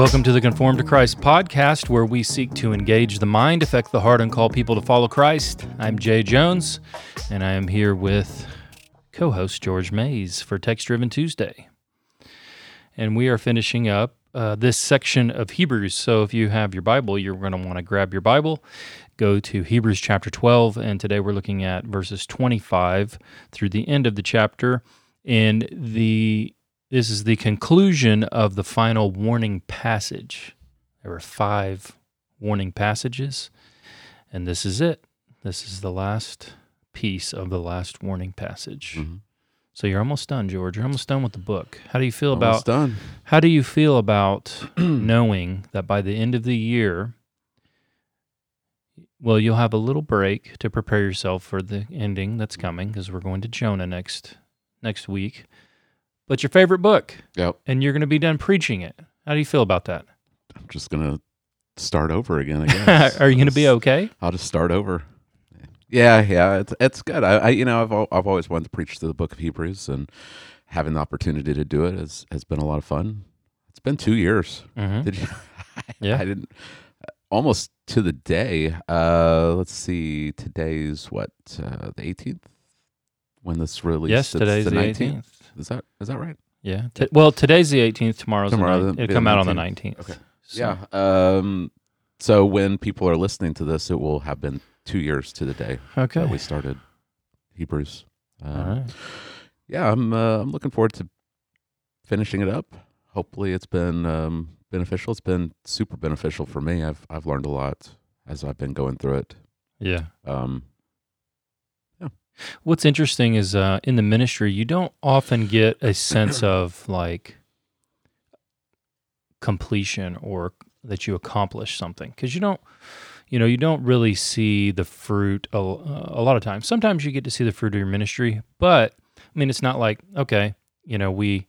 Welcome to the Conformed to Christ podcast, where we seek to engage the mind, affect the heart, and call people to follow Christ. I'm Jay Jones, and I am here with co host George Mays for Text Driven Tuesday. And we are finishing up uh, this section of Hebrews. So if you have your Bible, you're going to want to grab your Bible, go to Hebrews chapter 12, and today we're looking at verses 25 through the end of the chapter. And the this is the conclusion of the final warning passage. There were five warning passages, and this is it. This is the last piece of the last warning passage. Mm-hmm. So you're almost done, George. You're almost done with the book. How do you feel Almost about done. how do you feel about knowing that by the end of the year well, you'll have a little break to prepare yourself for the ending that's coming because we're going to Jonah next next week. But your favorite book Yep. and you're going to be done preaching it. How do you feel about that? I'm just gonna start over again. I guess. Are you going to be okay? I'll just start over. Yeah, yeah, it's it's good. I, I you know I've al- I've always wanted to preach through the Book of Hebrews, and having the opportunity to do it has has been a lot of fun. It's been two years. Mm-hmm. Did you? Yeah. I didn't almost to the day. Uh, let's see. Today's what uh, the 18th when this released. Yes, It's today's the 19th. 18th. Is that is that right? Yeah. T- well, today's the 18th. Tomorrow's Tomorrow, the the- 19th. It'll come out on the 19th. 19th. Okay. So- Yeah. Um, so when people are listening to this, it will have been two years to the day Okay. that we started Hebrews. Um, All right. Yeah, I'm uh, I'm looking forward to finishing it up. Hopefully, it's been um, beneficial. It's been super beneficial for me. I've I've learned a lot as I've been going through it. Yeah. Um, What's interesting is uh, in the ministry, you don't often get a sense of like completion or that you accomplish something because you don't, you know, you don't really see the fruit a, a lot of times. Sometimes you get to see the fruit of your ministry, but I mean, it's not like, okay, you know, we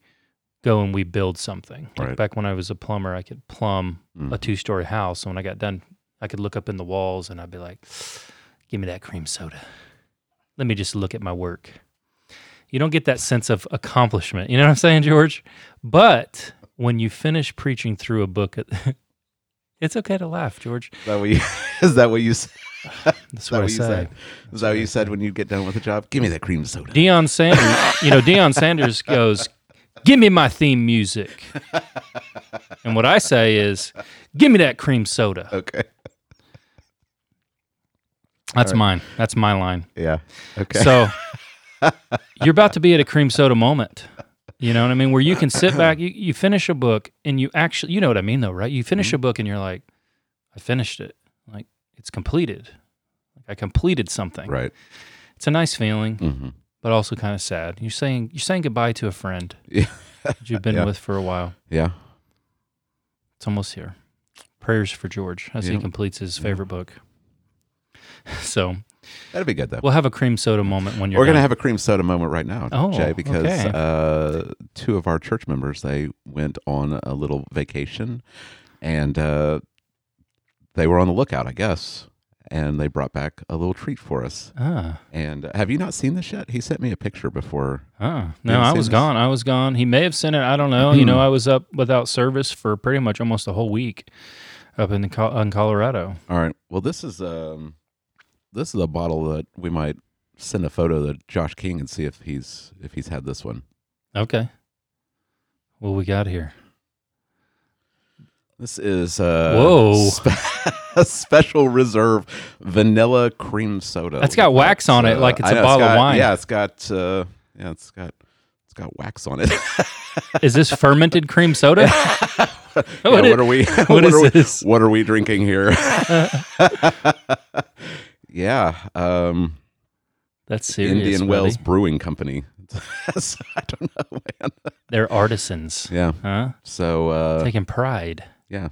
go and we build something. Like Right. back when I was a plumber, I could plumb mm, a two story house. And when I got done, I could look up in the walls and I'd be like, give me that cream soda. Let me just look at my work. You don't get that sense of accomplishment. You know what I'm saying, George? But when you finish preaching through a book, it's okay to laugh, George. is that what you is that what you s- That's that what I what said? is that what you said when you get done with the job? Give me that cream soda. Deion Sanders, you know, Deion Sanders goes, "Give me my theme music," and what I say is, "Give me that cream soda." Okay. That's right. mine. That's my line. Yeah. Okay. So you're about to be at a cream soda moment. You know what I mean? Where you can sit back, you, you finish a book and you actually, you know what I mean though, right? You finish a book and you're like, I finished it. Like it's completed. Like I completed something. right. It's a nice feeling, hmm but also kind of sad. You're saying, you're saying goodbye to a friend Yeah. that you've been Yeah. with for a while. Yeah. It's almost here. Prayers for George as he completes his Yeah. favorite book. So That'd be good though. we'll have a cream soda moment when you're We're gonna have a cream soda moment right now, Oh, Jay, because okay. uh, two of our church members they went on a little vacation, and uh, they were on the lookout, I guess, and they brought back a little treat for us. ah. And uh, have you not seen this yet? He sent me a picture before. You no, I was this? gone. I was gone. He may have sent it. I don't know. you know, I was up without service for pretty much almost a whole week up in the in Colorado. All right. Well, this is um, this is a bottle that we might send a photo to Josh King and see if he's if he's had this one. Okay. What we got here? This is uh, Whoa. spe- a special reserve vanilla cream soda. That's got wax on it like it's I a know, bottle of got- wine. Yeah, it's got uh, yeah, it's got it's got wax on it. Is this fermented cream soda? Yeah, What what, are we? what is are we, this? What are we drinking here? Yeah, um, That's serious. Indian buddy. Wells Brewing Company. So, I don't know, man. They're artisans. Yeah. Huh? So uh, Taking pride. yeah,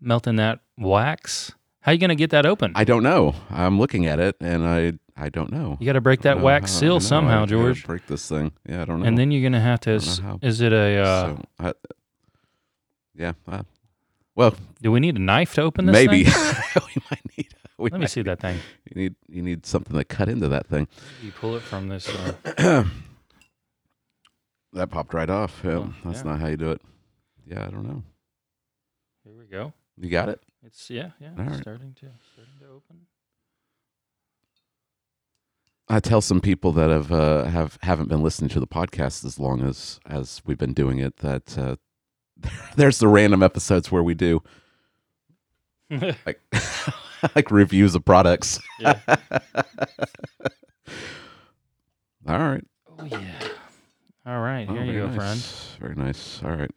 Melting that wax. How are you gonna get that open? I don't know. I'm looking at it, and I I don't know. you got to break that wax how- seal somehow, I George. Break this thing. Yeah, I don't know. And then you're gonna have to. Is, don't know how. Is it a? Uh, so, I, yeah. Uh, well, do we need a knife to open this? maybe we might need. We Let me might see that thing. You need you need something to cut into that thing. You pull it from this. Uh, That popped right off. Yeah, Oh, that's yeah. not how you do it. Yeah, I don't know. Here we go. You got it. It's yeah, yeah. All it's right. Starting to starting to open. I tell some people that have uh, have haven't been listening to the podcast as long as as we've been doing it that uh, there's the random episodes where we do like like reviews of products. Yeah. All right. oh yeah. All right, Oh, here you very go, nice. friend. Very nice. All right.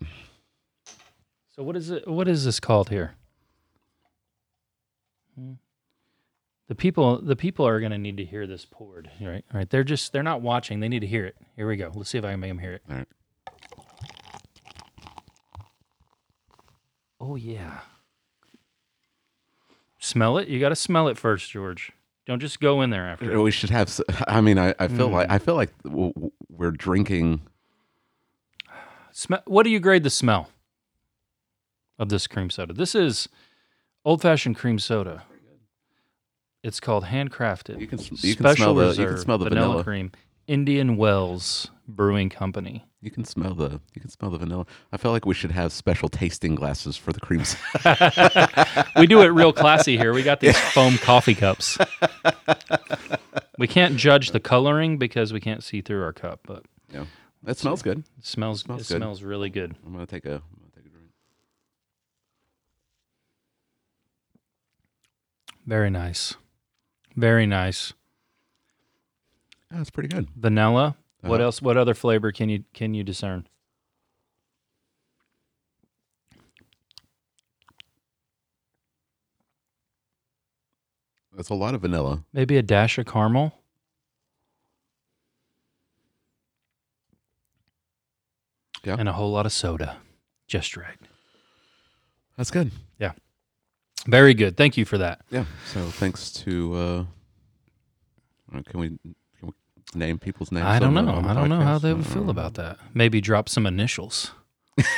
So what is it? What is this called here? Hmm. The people, the people are going to need to hear this poured, right? All right. They're just, they're not watching. They need to hear it. Here we go. Let's see if I can make them hear it. All right. Yeah. Smell it. You got to smell it first, George. Don't just go in there after. We should have. I mean, I, I feel Mm. like I feel like we're drinking. Smell. What do you grade the smell of this cream soda? This is old-fashioned cream soda. It's called handcrafted. You can you can smell the- you can smell the vanilla, vanilla. cream. Indian Wells Brewing Company. You can smell the. You can smell the vanilla. I feel like we should have special tasting glasses for the creams. we do it real classy here. We got these foam coffee cups. We can't judge the coloring because we can't see through our cup, but yeah, that smells good. it smells Smells it good. smells really good. I'm gonna take a. I'm gonna take a drink. Very nice. Very nice. That's pretty good. Vanilla. What Uh-huh. else? What other flavor can you can you discern? That's a lot of vanilla. Maybe a dash of caramel. Yeah. And a whole lot of soda. Just right. That's good. Yeah. Very good. Thank you for that. Yeah. So thanks to. uh can we name people's names? I don't know. the- on the I don't know how they would feel about that. Maybe drop some initials.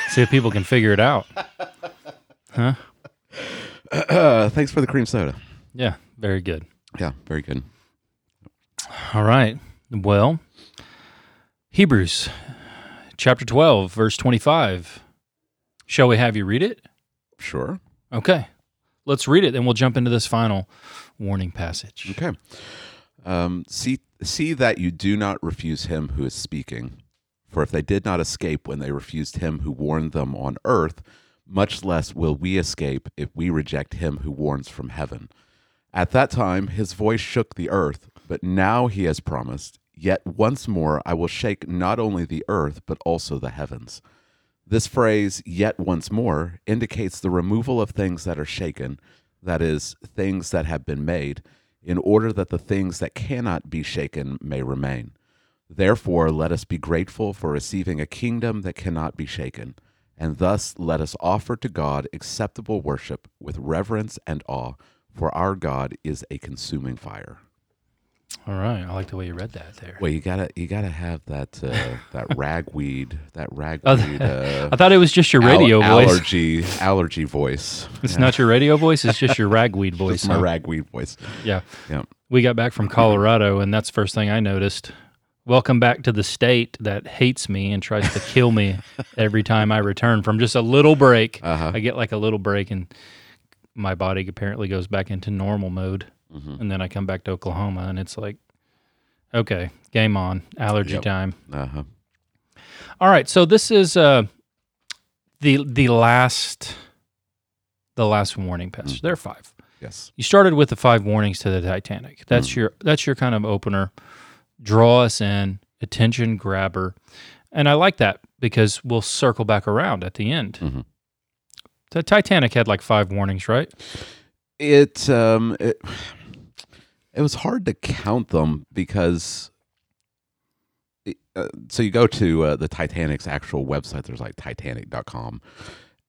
See if people can figure it out. Huh? Uh, thanks for the cream soda. Yeah, very good. Yeah, very good. All right. Well, Hebrews chapter 12, verse 25. Shall we have you read it? Sure. Okay. Let's read it, then we'll jump into this final warning passage. Okay. Um, see, see that you do not refuse him who is speaking. For if they did not escape when they refused him who warned them on earth, much less will we escape if we reject him who warns from heaven. At that time his voice shook the earth, but now he has promised, Yet once more I will shake not only the earth, but also the heavens. This phrase, yet once more, indicates the removal of things that are shaken, that is, things that have been made, in order that the things that cannot be shaken may remain. Therefore, let us be grateful for receiving a kingdom that cannot be shaken, and thus let us offer to God acceptable worship with reverence and awe, for our God is a consuming fire. All right. I like the way you read that there. Well, you gotta you gotta have that uh, that ragweed that ragweed uh, I thought it was just your radio al- voice. allergy allergy voice. It's not your radio voice, it's just your ragweed voice. My huh? ragweed voice. yeah. Yeah. We got back from Colorado, and that's the first thing I noticed. Welcome back to the state that hates me and tries to kill me every time I return from just a little break. Uh-huh. I get like a little break, and my body apparently goes back into normal mode. Mhm. And then I come back to Oklahoma, and it's like, okay, game on, allergy Yep. time. Uh-huh. All right, so this is uh, the the last the last warning passage. There are five. Yes. You started with the five warnings to the Titanic. That's your that's your kind of opener. Draw us in, attention grabber, and I like that because we'll circle back around at the end. Mhm. The Titanic had like five warnings, right? It um it, it was hard to count them because uh, so you go to uh, the Titanic's actual website there's like titanic.com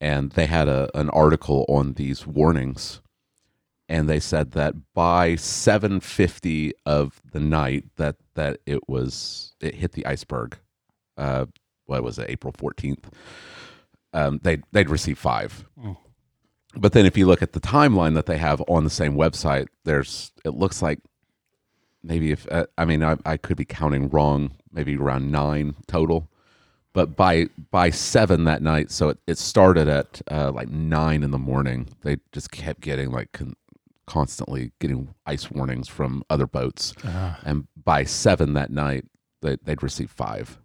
and they had a an article on these warnings and they said that by 750 of the night that that it was it hit the iceberg uh what was it April 14th um they they'd received 5 Oh. But then if you look at the timeline that they have on the same website there's it looks like maybe if uh, i mean I, I could be counting wrong maybe around nine total but by by seven that night, so it, it started at uh, like nine in the morning. They just kept getting like con- constantly getting ice warnings from other boats, and by seven that night, they, they'd received five.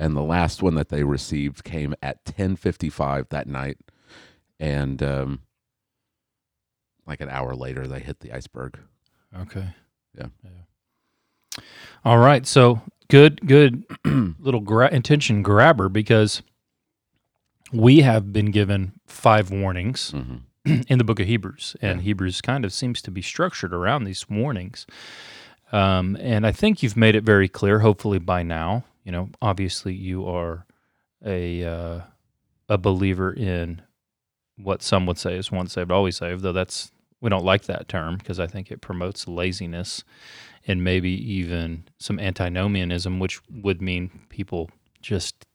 And the last one that they received came at ten fifty five that night, and um, like an hour later, they hit the iceberg. Okay. Yeah. All right. So good, good little gra- attention grabber because we have been given five warnings Mm-hmm. in the book of Hebrews, and Hebrews kind of seems to be structured around these warnings. Um, and I think you've made it very clear, hopefully by now. You know, obviously you are a uh, a believer in what some would say is once saved, always saved. Though that's we don't like that term because I think it promotes laziness and maybe even some antinomianism, which would mean people just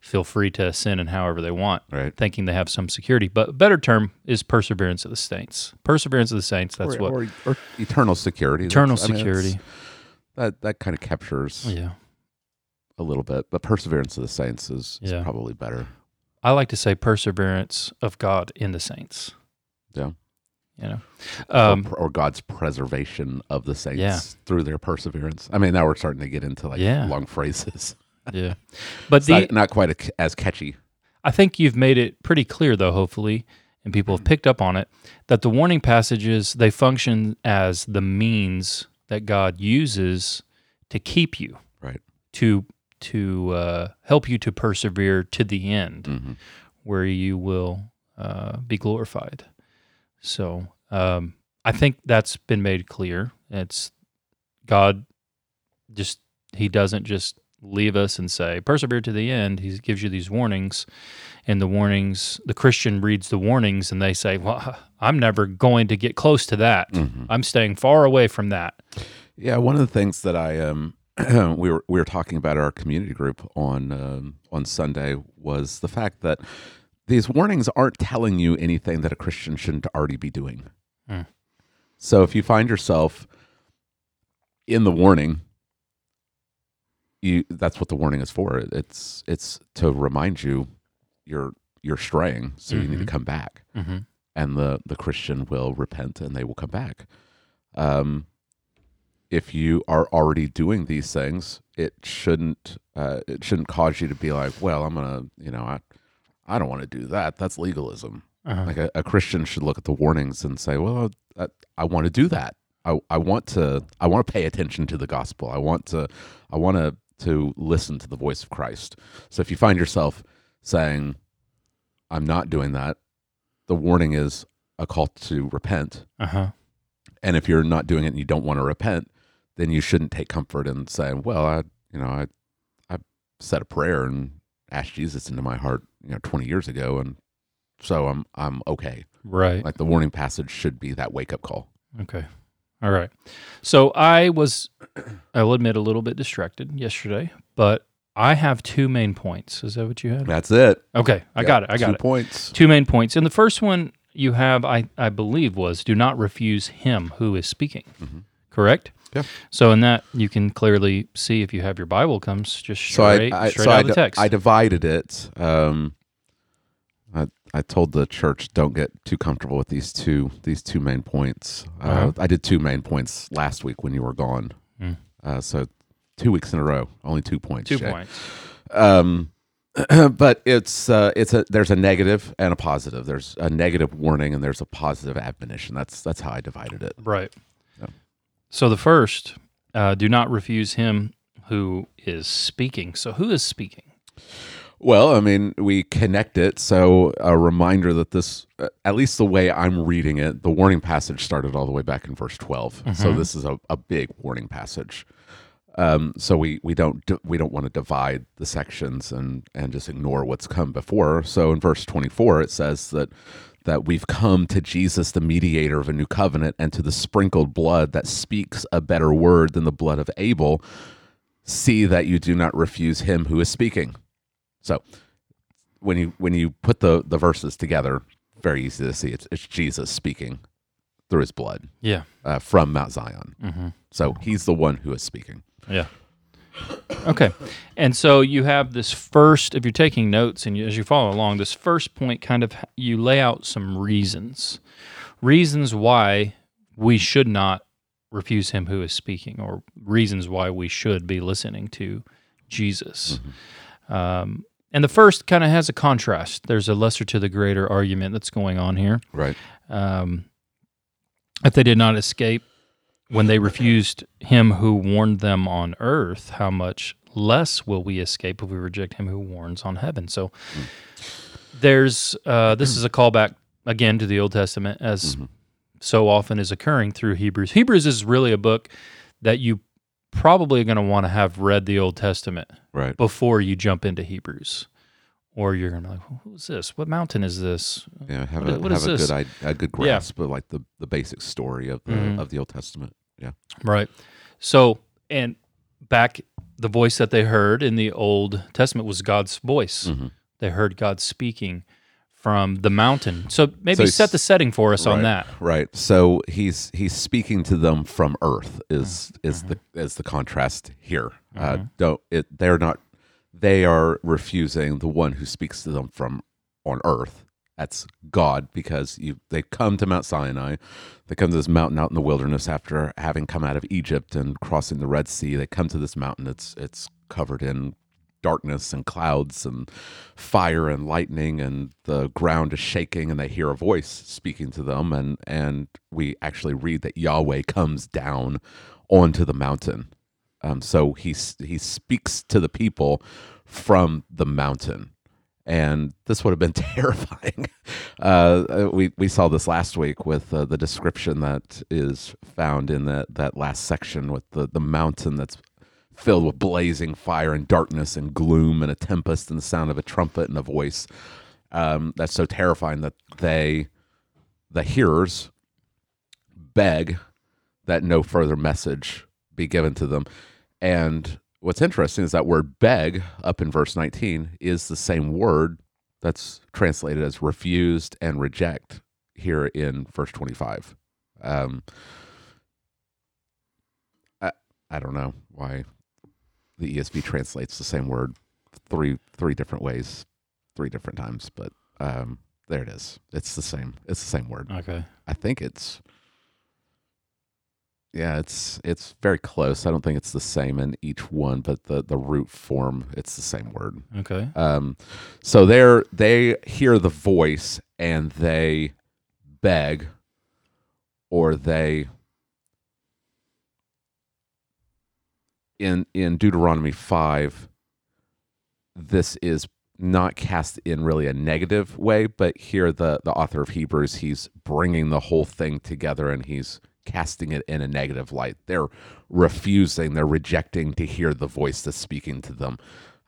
feel free to sin in however they want, Right. thinking they have some security. But a better term is perseverance of the saints. Perseverance of the saints. That's or, what or, or eternal security. eternal That's- I mean, security. that that kind of captures yeah. a little bit, but perseverance of the saints is, is Yeah. probably better. I like to say perseverance of God in the saints. Yeah. You know, or, um, pr- or God's preservation of the saints Yeah. through their perseverance. I mean, now we're starting to get into like Yeah. long phrases. yeah. But It's the, not, not quite a, as catchy. I think you've made it pretty clear, though, hopefully, and people have picked up on it, that the warning passages they function as the means that God uses to keep you, Right. to to uh, help you to persevere to the end, hmm where you will uh, be glorified. So um, I think that's been made clear. It's God just He doesn't just leave us and say persevere to the end. He gives you these warnings, and the warnings. The Christian reads the warnings, and they say, "Well, I'm never going to get close to that. hmm I'm staying far away from that." Yeah, one of the things that I um we were we were talking about our community group on um, on Sunday was the fact that these warnings aren't telling you anything that a Christian shouldn't already be doing. Hmm. So if you find yourself in the warning, you that's what the warning is for. It's it's to remind you you're you're straying, so you need to Mhm. come back Mm-hmm. and the the Christian will repent and they will come back. Um, if you are already doing these things, it shouldn't uh, it shouldn't cause you to be like, well, I'm gonna, you know, I I don't want to do that. That's legalism. Uh-huh. Like a, a Christian should look at the warnings and say, well, I, I want to do that. I, I want to I want to pay attention to the gospel. I want to I want to to listen to the voice of Christ. So if you find yourself saying, I'm not doing that, the warning is a call to repent. Uh huh. And if you're not doing it and you don't want to repent, then you shouldn't take comfort in saying, "Well, I, you know, I, I said a prayer and asked Jesus into my heart, you know, 20 years ago, and so I'm, I'm okay." Right. Like the warning passage should be that wake up call. Okay. All right. So I was, I will admit, a little bit distracted yesterday, but I have two main points. Is that what you had? That's it. Okay. I got it. I got Two it. points. Two main points. And the first one you have, I, I believe, was do not refuse him who is speaking. Mhm. Correct? Yeah. So in that, you can clearly see if you have your Bible comes just So I, straight, I, straight so out I, of the text. I divided it. Um, I, I told the church don't get too comfortable with these two these two main points. Uh, Uh-huh. I did two main points last week when you were gone. Mm. Uh, so two weeks in a row, only two points. two Shay. points. Um, but it's uh, it's a there's a negative and a positive. There's a negative warning and there's a positive admonition. That's that's how I divided it. Right. So the first, uh, do not refuse him who is speaking. So who is speaking? Well, I mean, we connect it. So a reminder that this, uh, at least the way I'm reading it, the warning passage started all the way back in verse 12. So Mhm. this is a, a big warning passage. Um, so we we don't we don't want to divide the sections and and just ignore what's come before. So in verse 24 it says that that we've come to Jesus the mediator of a new covenant and to the sprinkled blood that speaks a better word than the blood of Abel. See that you do not refuse him who is speaking. So when you when you put the the verses together, very easy to see it's, it's Jesus speaking through his blood Yeah. uh, from Mount Zion. Mm-hmm. So he's the one who is speaking. Yeah. Okay. And so you have this first, if you're taking notes and you, as you follow along, this first point kind of you lay out some reasons, reasons why we should not refuse him who is speaking, or reasons why we should be listening to Jesus. Um, and the first kind of has a contrast. There's a lesser to the greater argument that's going on here. Right. Um, if they did not escape when they refused him who warned them on earth, how much less will we escape if we reject him who warns on heaven? So there's uh, this is a callback again to the Old Testament as so often is occurring through Hebrews. Hebrews is really a book that you probably are going to want to have read the Old Testament Right. before you jump into Hebrews. Or you're going to be like, who's this? What mountain is this? Yeah. Have What- a what have a this? good a good Yeah. grasp of like the the basic story of the Mhm. of the Old Testament. Yeah. Right. So, and back, the voice that they heard in the Old Testament was God's voice. Mhm. They heard God speaking from the mountain. So maybe So set the setting for us on that. Right. So he's he's speaking to them from earth is Mm-hmm. is the is the contrast here. Uh, don't it they're not they are refusing the one who speaks to them from on earth. That's God because you they come to Mount Sinai. They come to this mountain out in the wilderness after having come out of Egypt and crossing the Red Sea. They come to this mountain. It's it's covered in darkness and clouds and fire and lightning and the ground is shaking and they hear a voice speaking to them and and we actually read that Yahweh comes down onto the mountain um, so he he speaks to the people from the mountain and this would have been terrifying. Uh, we we saw this last week with uh, the description that is found in that that last section with the the mountain that's filled with blazing fire and darkness and gloom and a tempest and the sound of a trumpet and a voice. Um, that's so terrifying that they, the hearers, beg that no further message be given to them. And what's interesting is that word beg up in verse 19 is the same word that's translated as refused and reject here in verse 25. Um, I, I don't know why the ESV translates the same word three three different ways, three different times, but um, there it is. It's the same. It's the same word. Okay. I think it's yeah, it's it's very close. I don't think it's the same in each one, but the the root form it's the same word. Okay. Um, so they're they hear the voice and they beg, or they in in Deuteronomy five. This is not cast in really a negative way, but here the the author of Hebrews he's bringing the whole thing together and he's casting it in a negative light. They're refusing, they're rejecting to hear the voice that's speaking to them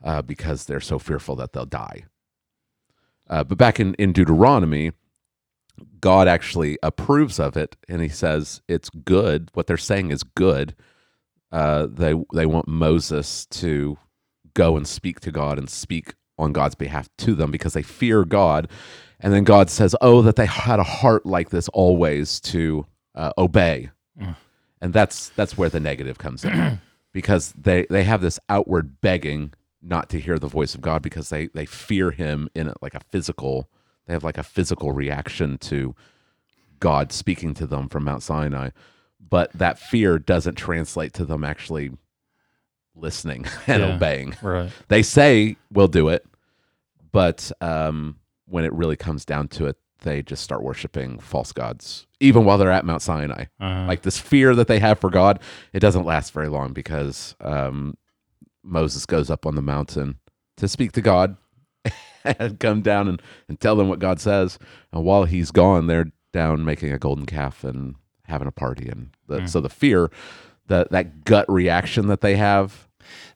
uh, because they're so fearful that they'll die. Uh, but back in, in Deuteronomy, God actually approves of it and he says it's good. What they're saying is good. Uh, they, they want Moses to go and speak to God and speak on God's behalf to them because they fear God. And then God says, Oh, that they had a heart like this always to uh, obey. Mm. And that's that's where the negative comes in because they, they have this outward begging not to hear the voice of God because they, they fear him in a, like a physical, they have like a physical reaction to God speaking to them from Mount Sinai. But that fear doesn't translate to them actually listening and Yeah. obeying. Right. They say we'll do it, but um, when it really comes down to it, they just start worshiping false gods, even while they're at Mount Sinai. Uh, Like this fear that they have for God, it doesn't last very long because um, Moses goes up on the mountain to speak to God and come down and, and tell them what God says. And while he's gone, they're down making a golden calf and having a party. And the, so the fear, that that gut reaction that they have,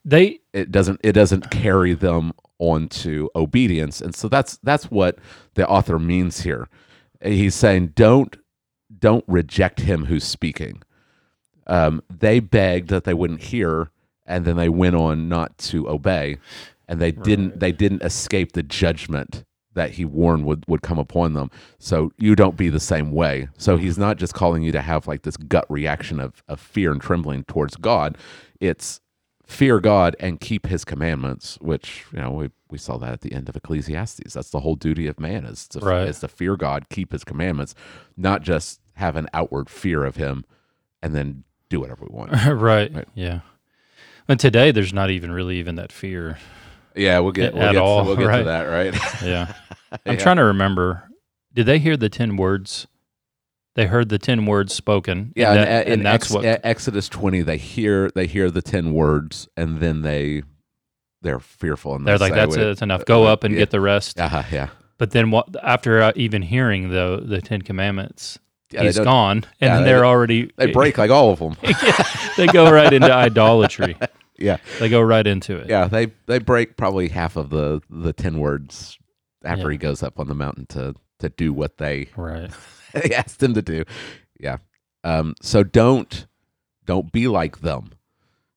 they it doesn't it doesn't carry them onto obedience. And so that's that's what the author means here. He's saying don't don't reject him who's speaking. Um, they begged that they wouldn't hear and then they went on not to obey. And they didn't they didn't escape the judgment that he warned would, would come upon them. So you don't be the same way. So he's not just calling you to have like this gut reaction of, of fear and trembling towards god. It's fear God and keep His commandments, which you know we we saw that at the end of Ecclesiastes. That's the whole duty of man is to Right. is to fear God, keep His commandments, not just have an outward fear of Him, and then do whatever we want. right. Right. Yeah. And today there's not even really even that fear. yeah, we'll get we'll At get, all, to, we'll get right. to that, right? Yeah. I'm Yeah. trying to remember. Did they hear the 10 words? They heard the 10 words spoken. Yeah, And, that- in and that's Ex- what. Exodus twenty, they hear they hear the ten words, and then they they're fearful, and they're they like, that's it. That's enough. Go uh, up and yeah. get the rest. Uh-huh, yeah, But then what? After uh, even hearing the the Ten Commandments, yeah. He's gone, and yeah, then they- they're already they break like all of them. they go right into idolatry. Yeah, They go right into it. yeah. They they break probably half of the the ten words after he goes up on the mountain to to do what they Right. they asked him to do. Yeah. Um. So don't don't be like them.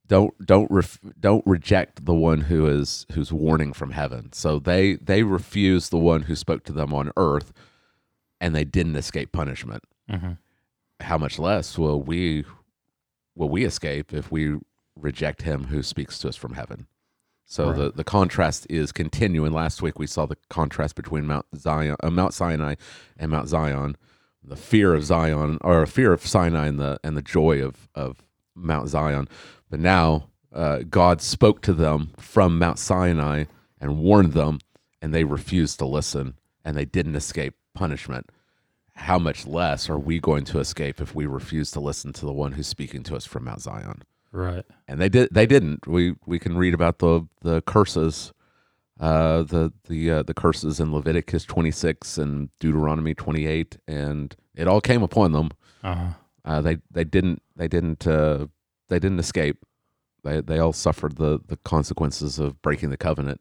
Don't don't ref, don't reject the one who is who's warning from heaven. So they they refused the one who spoke to them on earth, and they didn't escape punishment. hmm How much less will we will we escape if we reject him who speaks to us from heaven? So the, Right. the contrast is continuing. Last week we saw the contrast between Mount Zion, uh, Mount Sinai, and Mount Zion. The fear of Zion, or fear of Sinai, and the and the joy of of Mount Zion. But now uh, God spoke to them from Mount Sinai and warned them, and they refused to listen, and they didn't escape punishment. How much less are we going to escape if we refuse to listen to the one who's speaking to us from Mount Zion? Right. and they did they didn't we we can read about the the curses uh the the uh, the curses in Leviticus 26 and Deuteronomy 28 and it all came upon them Uh-huh. uh they they didn't they didn't uh they didn't escape they they all suffered the the consequences of breaking the covenant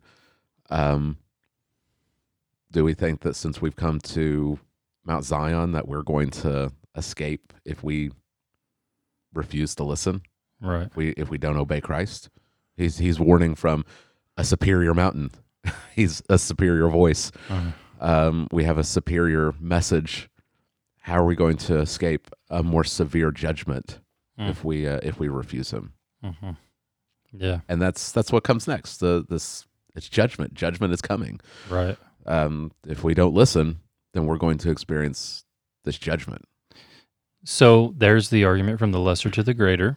um do we think that since we've come to Mount Zion that we're going to escape if we refuse to listen Right. if we if we don't obey Christ. He's he's warning from a superior mountain. he's a superior voice. Uh-huh. Um, we have a superior message. How are we going to escape a more severe judgment Mm. if we uh, if we refuse him? hmm Yeah. And that's that's what comes next. The this it's judgment. Judgment is coming. Right. Um, if we don't listen, then we're going to experience this judgment. So there's the argument from the lesser to the greater.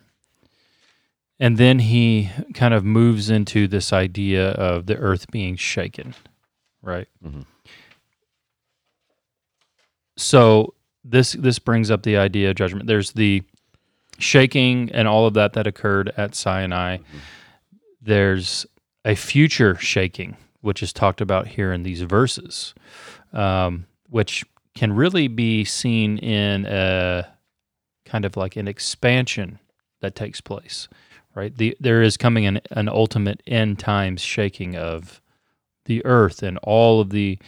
And then he kind of moves into this idea of the earth being shaken, right? Mhm. So this this brings up the idea of judgment. There's the shaking and all of that that occurred at Sinai. There's a future shaking, which is talked about here in these verses, um, which can really be seen in a kind of like an expansion that takes place, right? The, there is coming an, an ultimate end times shaking of the earth and all of the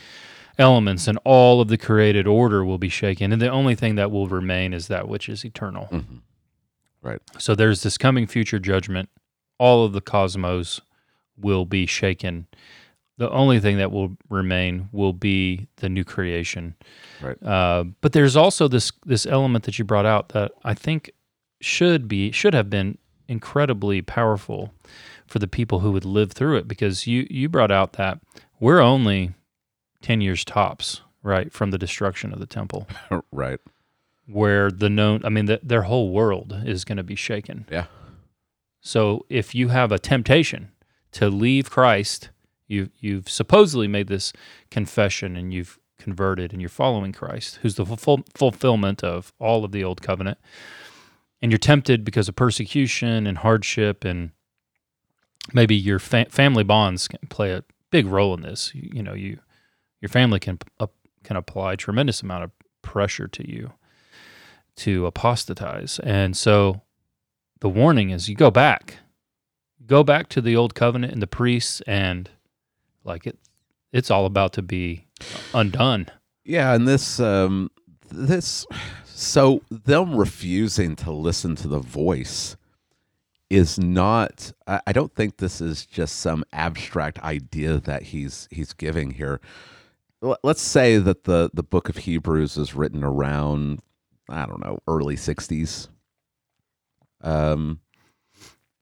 elements and all of the created order will be shaken. And the only thing that will remain is that which is eternal. Mhm. So there's this coming future judgment. All of the cosmos will be shaken. The only thing that will remain will be the new creation. Right. Uh, but there's also this this element that you brought out that I think should be should have been incredibly powerful for the people who would live through it because you you brought out that we're only 10 years tops right from the destruction of the temple right. where the known i mean the, their whole world is going to be shaken Yeah. so if you have a temptation to leave christ you you've supposedly made this confession and you've converted and you're following christ who's the full, fulfillment of all of the old covenant and you're tempted because of persecution and hardship and maybe your fa- family bonds can play a big role in this you, you know you your family can uh, can apply tremendous amount of pressure to you to apostatize. And so the warning is you go back. Go back to the old covenant and the priests and like it it's all about to be undone. Yeah, and this um this so them refusing to listen to the voice is not I, don't think this is just some abstract idea that he's he's giving here. Let's say that the the book of Hebrews is written around I don't know, early 60s. Um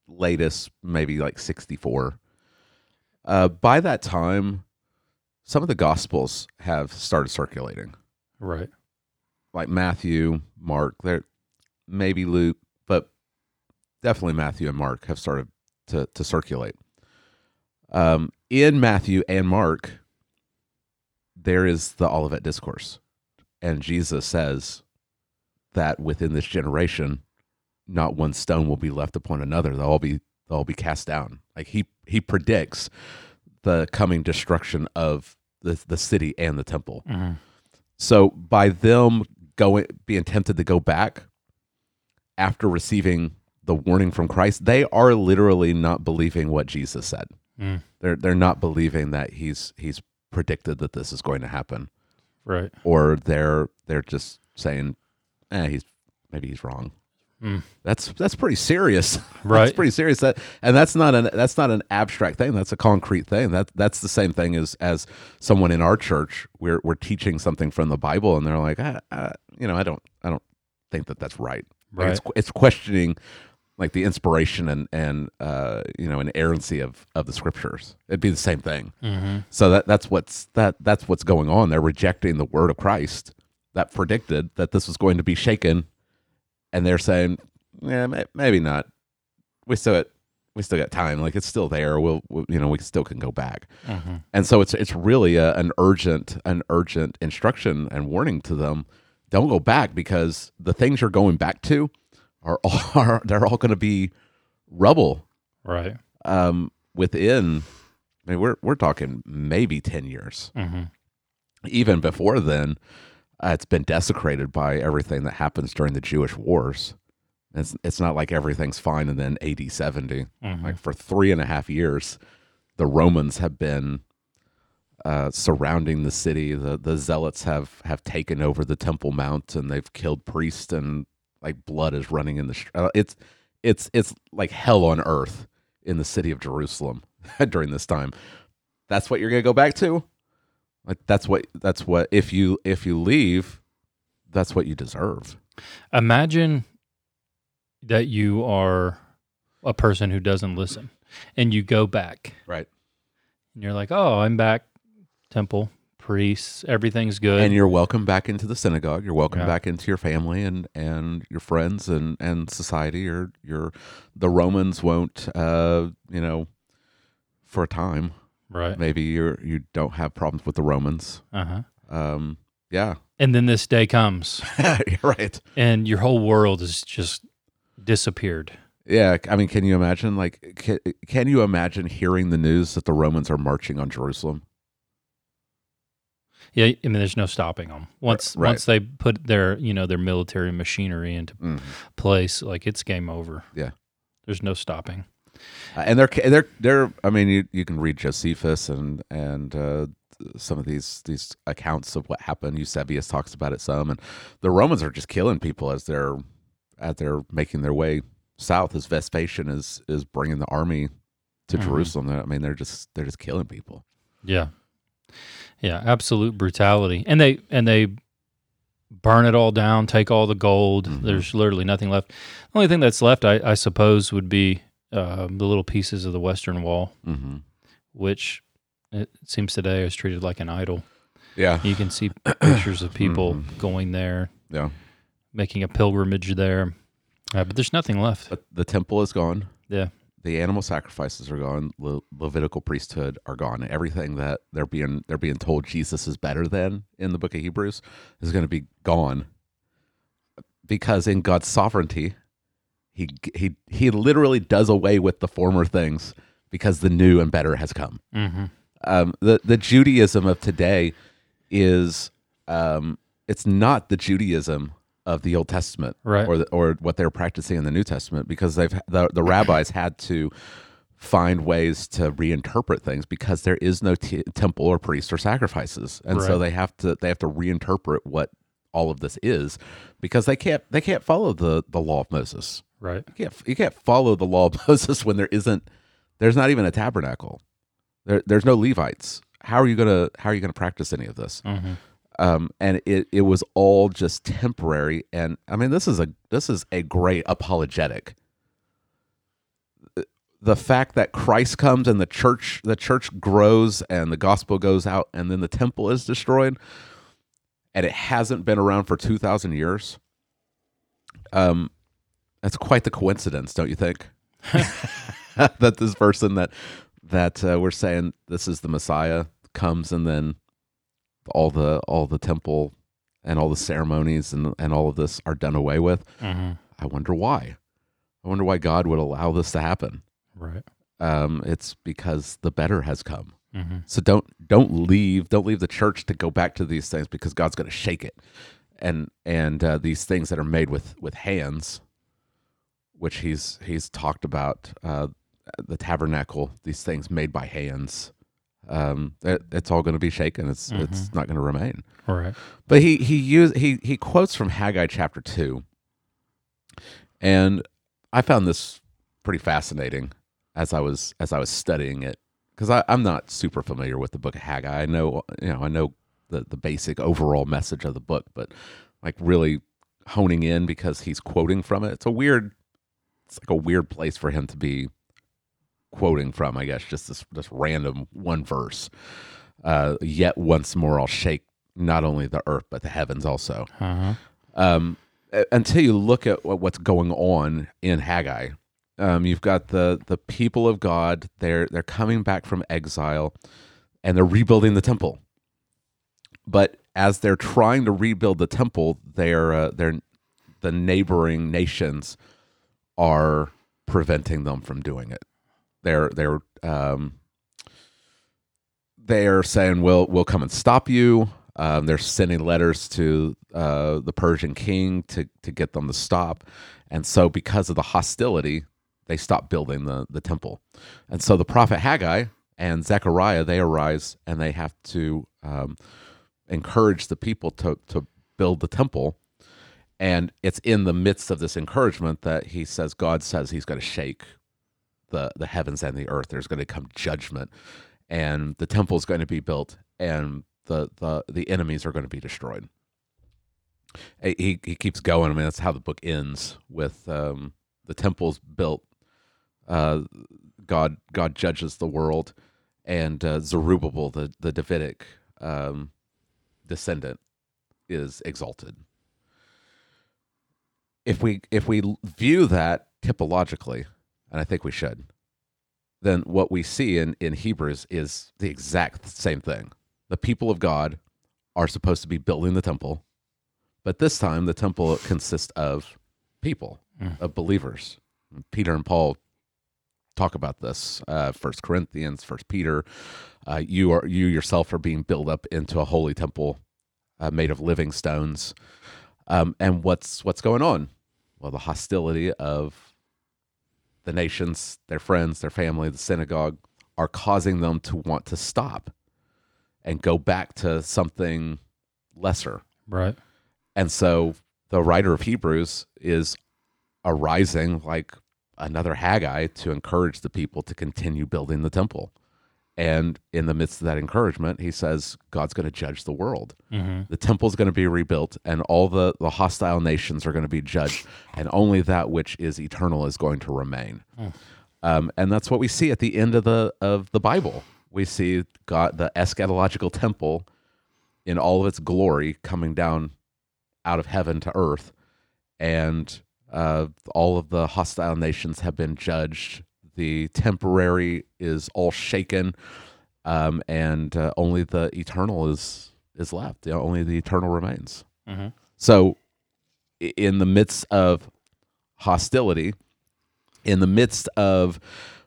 latest maybe like 64. Uh, by that time, some of the gospels have started circulating, Right. Like Matthew, Mark, there maybe Luke, but definitely Matthew and Mark have started to to circulate. Um, in Matthew and Mark, there is the Olivet discourse, and Jesus says that within this generation, not one stone will be left upon another; they'll all be they'll all be cast down. Like he he predicts the coming destruction of the the city and the temple. Mhm. So by them going being tempted to go back after receiving the warning from Christ, they are literally not believing what Jesus said. Mm. They're they're not believing that he's he's predicted that this is going to happen, Right. or they're they're just saying, eh, he's maybe he's wrong. Mm. That's that's pretty serious. Right. that's pretty serious. That and that's not an that's not an abstract thing. That's a concrete thing. That that's the same thing as as someone in our church. We're we're teaching something from the Bible, and they're like, ah, ah, you know, I don't I don't think that that's right. Like Right. it's it's questioning like the inspiration and and uh, you know inerrancy of of the scriptures. It'd be the same thing. Mm-hmm. So that that's what's that that's what's going on. They're rejecting the word of Christ that predicted that this was going to be shaken, and they're saying, yeah, may, maybe not. We still got we still got time. Like it's still there. We'll, we'll you know we still can go back. Mm-hmm. And so it's it's really a, an urgent an urgent instruction and warning to them. Don't go back because the things you're going back to are all are they're all going to be rubble Right. um, within. I mean, we're we're talking maybe ten years. Mm-hmm. Even before then, uh, it's been desecrated by everything that happens during the Jewish wars. It's it's not like everything's fine and then AD 70 Mhm. Like for three and a half years, the Romans have been uh, surrounding the city. The the zealots have have taken over the Temple Mount and they've killed priests and like blood is running in the. str- Uh, it's it's it's like hell on earth in the city of Jerusalem during this time. That's what you're gonna go back to. Like that's what that's what if you if you leave, that's what you deserve. Imagine that you are a person who doesn't listen and you go back Right. and you're like, oh, I'm back, temple, priests, everything's good. and you're welcome back into the synagogue. You're welcome Yeah. back into your family and and your friends and and society. Or your the Romans won't, uh, you know, for a time. Right. Maybe you're you don't have problems with the Romans. Uh huh. Um, yeah, And then this day comes right. and your whole world is just disappeared. Yeah, I mean, can you imagine? Like, can, can you imagine hearing the news that the Romans are marching on Jerusalem? Yeah, I mean, there's no stopping them. Once right. once they put their you know their military machinery into Mhm. place, like it's game over. Yeah. there's no stopping. Uh, and they're they're they're I mean you, you can read Josephus and and uh, some of these these accounts of what happened. Eusebius talks about it some, and the Romans are just killing people as they're as they're making their way south. As Vespasian is is bringing the army to Mhm. Jerusalem. I mean they're just they're just killing people. Yeah, yeah, absolute brutality, and they and they burn it all down, take all the gold. Mhm. There's literally nothing left. The only thing that's left, I, I suppose, would be um, the little pieces of the Western Wall, hmm which it seems today is treated like an idol. Yeah, You can see pictures of people Mhm. going there, yeah. making a pilgrimage there, uh, but there's nothing left. But the temple is gone. Yeah, the animal sacrifices are gone. Le- Levitical priesthood are gone. Everything that they're being they're being told Jesus is better than in the book of Hebrews is going to be gone because in God's sovereignty, he he he literally does away with the former things because the new and better has come. hmm Um, the the Judaism of today is um, it's not the Judaism of the Old Testament Right. or the, or what they're practicing in the New Testament because they've the, the rabbis had to find ways to reinterpret things because there is no t- temple or priest or sacrifices and so they have to they have to reinterpret what all of this is because they can't they can't follow the the law of Moses right. you can't you can't follow the law of Moses when there isn't there's not even a tabernacle. There there's no Levites. How are you gonna how are you gonna practice any of this? hmm Um, and it it was all just temporary. And I mean this is a this is a great apologetic. the fact that Christ comes and the church the church grows and the gospel goes out and then the temple is destroyed and it hasn't been around for 2000 years um that's quite the coincidence don't you think that this person that that uh, we're saying this is the messiah comes and then all the all the temple and all the ceremonies and and all of this are done away with Mm-hmm. i wonder why i wonder why god would allow this to happen Right. um, it's because the better has come. Mm-hmm. So don't don't leave don't leave the church to go back to these things because God's going to shake it, and and uh, these things that are made with with hands, which he's he's talked about uh, the tabernacle, these things made by hands. Um, it, it's all going to be shaken. It's it's not going to remain. All right. But he he used he he quotes from Haggai chapter two, and I found this pretty fascinating as I was as I was studying it because I'm not super familiar with the book of Haggai. I know you know I know the the basic overall message of the book, but like really honing in because he's quoting from it. It's a weird it's like a weird place for him to be quoting from. I guess just this this random one verse. Uh, yet once more I'll shake not only the earth but the heavens also. Uh-huh. Um, until you look at what's going on in Haggai, um, you've got the the people of God. They're they're coming back from exile, and they're rebuilding the temple. But as they're trying to rebuild the temple, they're uh, they're the neighboring nations are preventing them from doing it. They're they're um, they're saying we'll we'll come and stop you. Um, they're sending letters to uh, the Persian king to to get them to stop, and so because of the hostility, they stop building the the temple, and so the prophet Haggai and Zechariah they arise and they have to um, encourage the people to to build the temple, and it's in the midst of this encouragement that he says God says he's going to shake the the heavens and the earth. There's going to come judgment, and the temple is going to be built, and the the the enemies are going to be destroyed. He he keeps going. I mean, that's how the book ends with um, the temple's built. Uh, God God judges the world, and uh, Zerubbabel, the the Davidic um, descendant, is exalted. If we if we view that typologically, and I think we should, then what we see in, in Hebrews is the exact same thing. The people of God are supposed to be building the temple, but this time the temple consists of people, of believers. Peter and Paul talk about this. Uh, First Corinthians, First Peter. Uh, you are you yourself are being built up into a holy temple uh, made of living stones. Um, and what's what's going on? Well, the hostility of the nations, their friends, their family, the synagogue are causing them to want to stop and go back to something lesser. Right. And so the writer of Hebrews is arising like another Haggai to encourage the people to continue building the temple. And in the midst of that encouragement, he says God's going to judge the world. Mm-hmm. The temple's going to be rebuilt, and all the, the hostile nations are going to be judged, and only that which is eternal is going to remain. Um, and that's what we see at the end of the of the Bible. We see God, the eschatological temple, in all of its glory, coming down out of heaven to earth, and uh, all of the hostile nations have been judged. The temporary is all shaken, um, and uh, only the eternal is is left. You know, only the eternal remains. Mhm. So, in the midst of hostility, in the midst of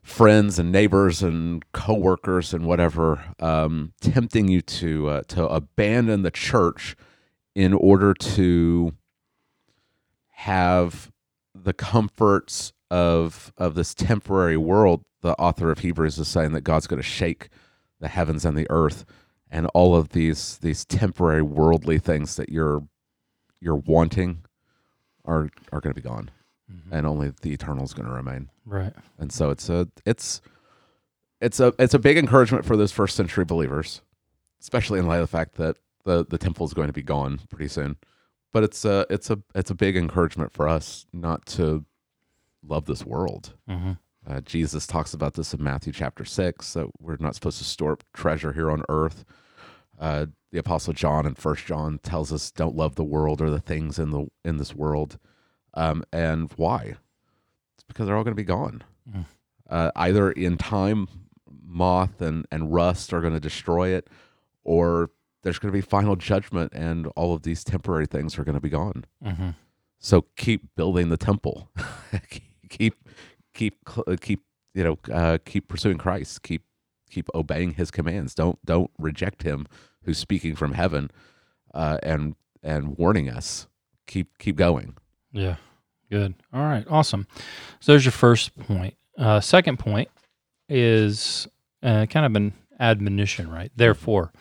friends and neighbors and coworkers and whatever um, tempting you to uh, to abandon the church in order to have the comforts of of this temporary world the author of hebrews is saying that god's going to shake the heavens and the earth and all of these these temporary worldly things that you're you're wanting are are going to be gone. Mm-hmm. And only the eternal is going to remain. Right. and so it's a it's it's a it's a big encouragement for those first century believers especially in light of the fact that the the temple is going to be gone pretty soon. But it's a it's a it's a big encouragement for us not to love this world Mm-hmm. Uh, Jesus talks about this in Matthew chapter six. that we're not supposed to store up treasure here on earth. Uh, the Apostle John in First John tells us, "Don't love the world or the things in the in this world." Um, and why? It's because they're all going to be gone. Mm. Uh, either in time, moth and and rust are going to destroy it, or there's going to be final judgment, and all of these temporary things are going to be gone. Mm-hmm. So keep building the temple. keep keep keep you know uh, keep pursuing Christ. Keep keep obeying His commands. Don't don't reject Him who's speaking from heaven uh, and and warning us. Keep keep going. Yeah. Good. All right. Awesome. So there's your first point. Uh, second point is uh, kind of an admonition, right? Therefore.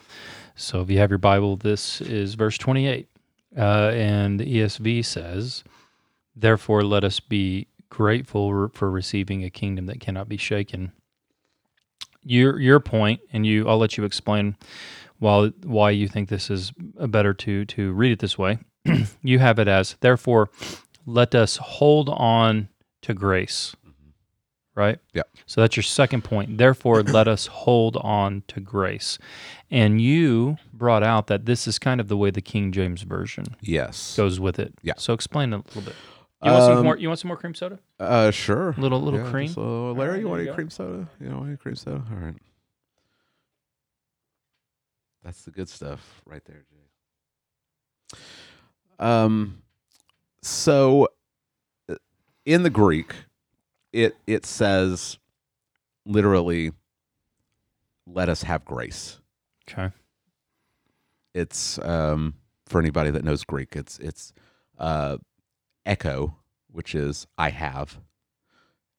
So if you have your Bible, this is verse 28. Uh, and the ESV says, Therefore, let us be grateful for receiving a kingdom that cannot be shaken. Your your point, and you, I'll let you explain why why you think this is better to to read it this way. you have it as, therefore, let us hold on to grace. Mm-hmm. Right? Yeah. So that's your second point. Therefore, let us hold on to grace. And you brought out that this is kind of the way the King James Version Yes. goes with it. Yeah. So explain it a little bit. You want some Um, more? You want some more cream soda? Uh, sure. Little little cream. So, Larry, right, you there want you any go. cream soda? You know any cream soda? All right. That's the good stuff right there, Jay. Um, so uh, in the Greek, it it says literally, "Let us have grace." Okay. It's um for anybody that knows Greek, it's it's uh echo, which is I have,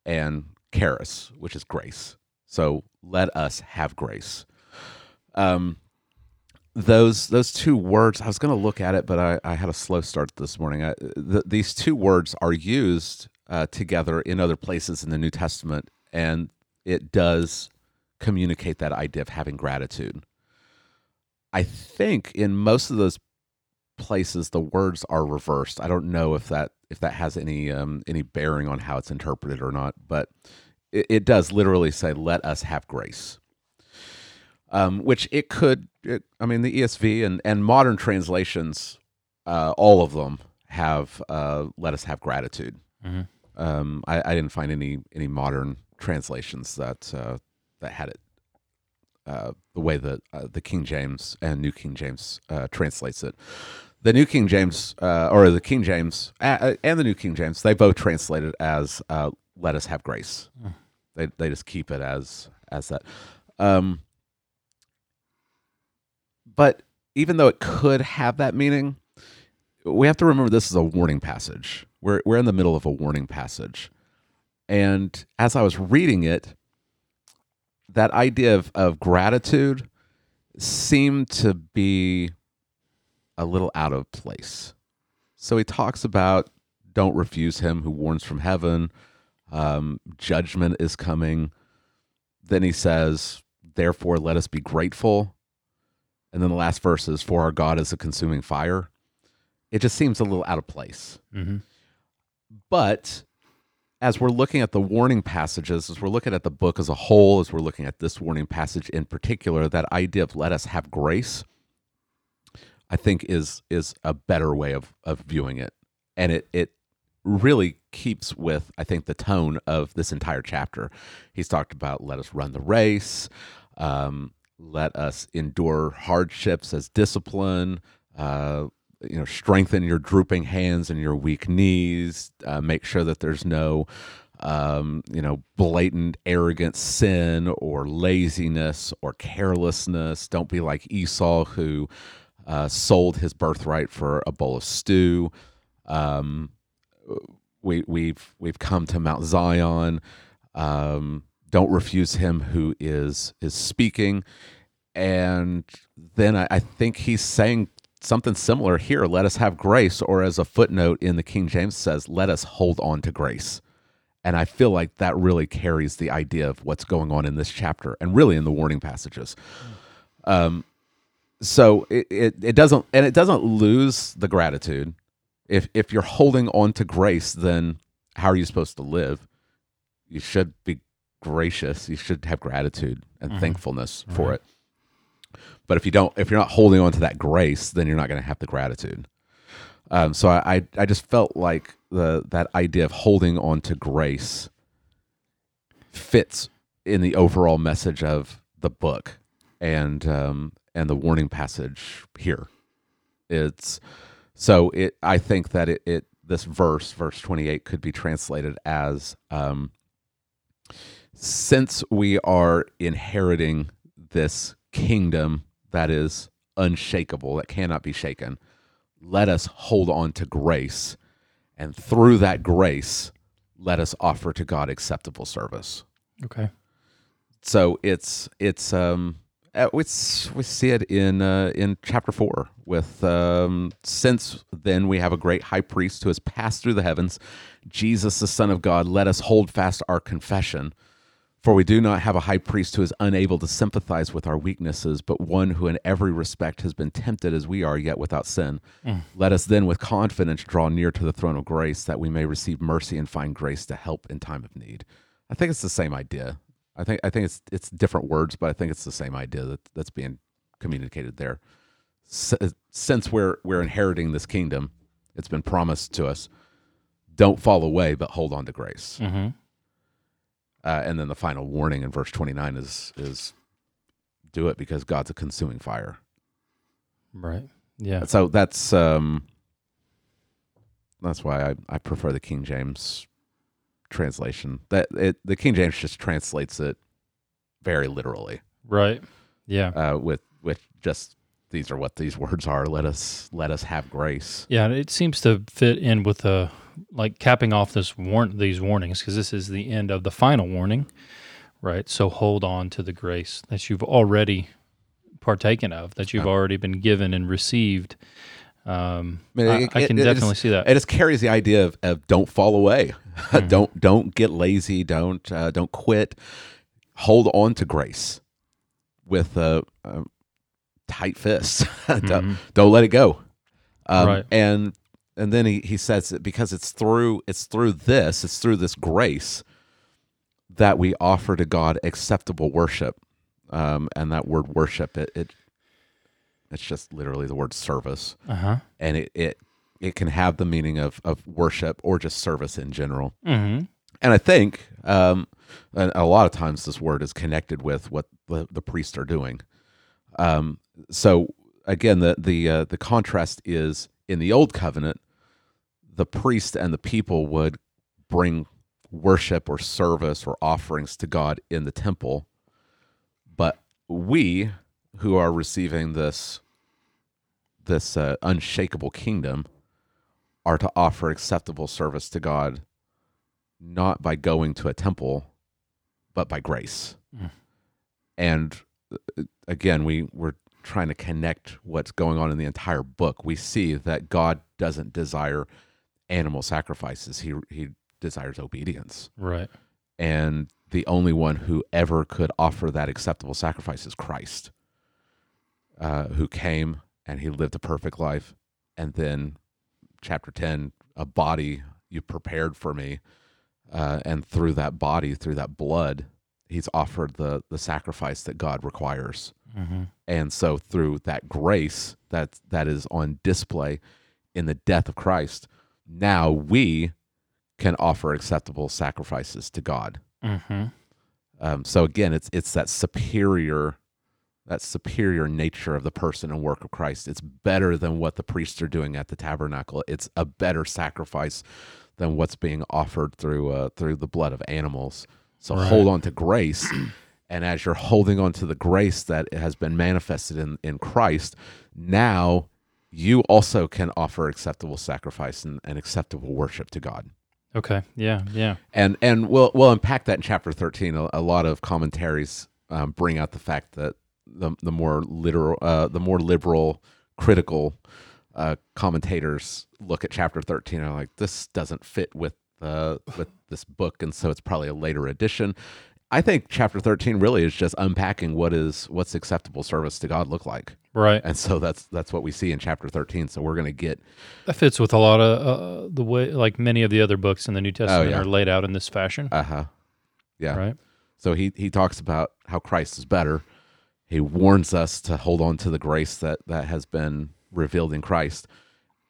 and charis, which is grace. So let us have grace. Um those those two words i was going to look at it but i, I had a slow start this morning I, th- these two words are used uh, together in other places in the new testament and it does communicate that idea of having gratitude i think in most of those places the words are reversed i don't know if that if that has any um, any bearing on how it's interpreted or not but it, it does literally say let us have grace um, which it could. It, I mean, the ESV and and modern translations, uh, all of them have uh, "let us have gratitude." Mhm. Um, I, I didn't find any any modern translations that uh, that had it uh, the way that uh, the King James and New King James uh, translates it. The New King James, uh, or the King James, uh, and the New King James, they both translate it as uh, "let us have grace." Mm. They they just keep it as as that. Um, but even though it could have that meaning, we have to remember this is a warning passage. We're we're in the middle of a warning passage. And as I was reading it, that idea of, of gratitude seemed to be a little out of place. So he talks about don't refuse him who warns from heaven. Um, judgment is coming. Then he says, therefore, let us be grateful. And then the last verse is, for our God is a consuming fire. It just seems a little out of place. Mm-hmm. But as we're looking at the warning passages, as we're looking at the book as a whole, as we're looking at this warning passage in particular, that idea of let us have grace, I think is is a better way of of viewing it. And it it really keeps with, I think, the tone of this entire chapter. He's talked about let us run the race, um, let us endure hardships as discipline, uh, you know strengthen your drooping hands and your weak knees uh, make sure that there's no um, you know blatant arrogant sin or laziness or carelessness don't be like esau who uh, sold his birthright for a bowl of stew. Um, we, we've we've come to mount zion. Um, don't refuse him who is is speaking. And then I, I think he's saying something similar here. Let us have grace or as a footnote in the king james says let us hold on to grace. And i feel like that really carries the idea of what's going on in this chapter and really in the warning passages. Um, so it, it, it doesn't and it doesn't lose the gratitude if if you're holding on to grace then how are you supposed to live you should be gracious. You should have gratitude and thankfulness for it. But if you don't, if you're not holding on to that grace, then you're not going to have the gratitude. Um, so I, I, I just felt like the that idea of holding on to grace fits in the overall message of the book and um, and the warning passage here. It's so it. I think that it, it this verse, verse twenty eight, could be translated as um, since we are inheriting this kingdom that is unshakable, that cannot be shaken, let us hold on to grace. And through that grace, let us offer to God acceptable service. Okay. So it's it's um uh, it's, we see it in uh, in chapter four with um, since then we have a great high priest who has passed through the heavens, Jesus the Son of God. Let us hold fast our confession. For we do not have a high priest who is unable to sympathize with our weaknesses, but one who in every respect has been tempted as we are, yet without sin. Let us then with confidence draw near to the throne of grace that we may receive mercy and find grace to help in time of need. I think it's the same idea. I think I think it's it's different words, but I think it's the same idea that that's being communicated there. S- Since we're we're inheriting this kingdom, it's been promised to us. Don't fall away, but hold on to grace. Mm-hmm. Uh, and then the final warning in verse 29 is is do it because God's a consuming fire. Right. Yeah. So that's um that's why I, I prefer the King James translation. That it the King James just translates it very literally. Right. Yeah. Uh with with just these are what these words are. Let us let us have grace. Yeah, it seems to fit in with the like capping off this warn these warnings because this is the end of the final warning, right? So hold on to the grace that you've already partaken of, that you've already been given and received. Um, I, mean, I, it- it- can it definitely is- see that. It just carries the idea of, of don't fall away, don't don't get lazy, don't uh, don't quit. Hold on to grace with a, tight fist. don't, don't let it go. Um, Right. And and then he, he says that because it's through it's through this it's through this grace that we offer to God acceptable worship. Um, and that word worship it, it it's just literally the word service Uh huh. and it, it it can have the meaning of of worship or just service in general. Mm-hmm. And I think um, and a lot of times this word is connected with what the, the priests are doing. Um, so again, the the uh, the contrast is in the old covenant, the priest and the people would bring worship or service or offerings to God in the temple, but we who are receiving this this uh, unshakable kingdom are to offer acceptable service to God not by going to a temple but by grace. Mm. And uh, again, we we're trying to connect what's going on in the entire book. We see that God doesn't desire animal sacrifices. He he desires obedience. Right. And the only one who ever could offer that acceptable sacrifice is Christ, uh, who came and he lived a perfect life. And then, chapter 10, a body you prepared for me. Uh, and through that body, through that blood, he's offered the, the sacrifice that God requires. Mm-hmm. And so, through that grace that, that is on display in the death of Christ, now we can offer acceptable sacrifices to God. Mm-hmm. Um, so again, it's it's that superior, that superior nature of the person and work of Christ. It's better than what the priests are doing at the tabernacle. It's a better sacrifice than what's being offered through uh, through the blood of animals. So Right. hold on to grace, and as you're holding on to the grace that has been manifested in in Christ, now you also can offer acceptable sacrifice and, and acceptable worship to God Okay. Yeah. Yeah. and and we'll we'll unpack that in chapter 13 a, a lot of commentaries um, bring out the fact that the the more literal uh, the more liberal critical uh, commentators look at chapter 13 and are like this doesn't fit with uh, with this book and so it's probably a later edition i think chapter 13 really is just unpacking what is what's acceptable service to god look like Right. and so that's that's what we see in chapter 13 so we're going to get That fits with a lot of uh, the way, like many of the other books in the New Testament Oh, yeah. are laid out in this fashion. uh-huh Yeah. Right. So he he talks about how Christ is better. He warns us to hold on to the grace that that has been revealed in Christ,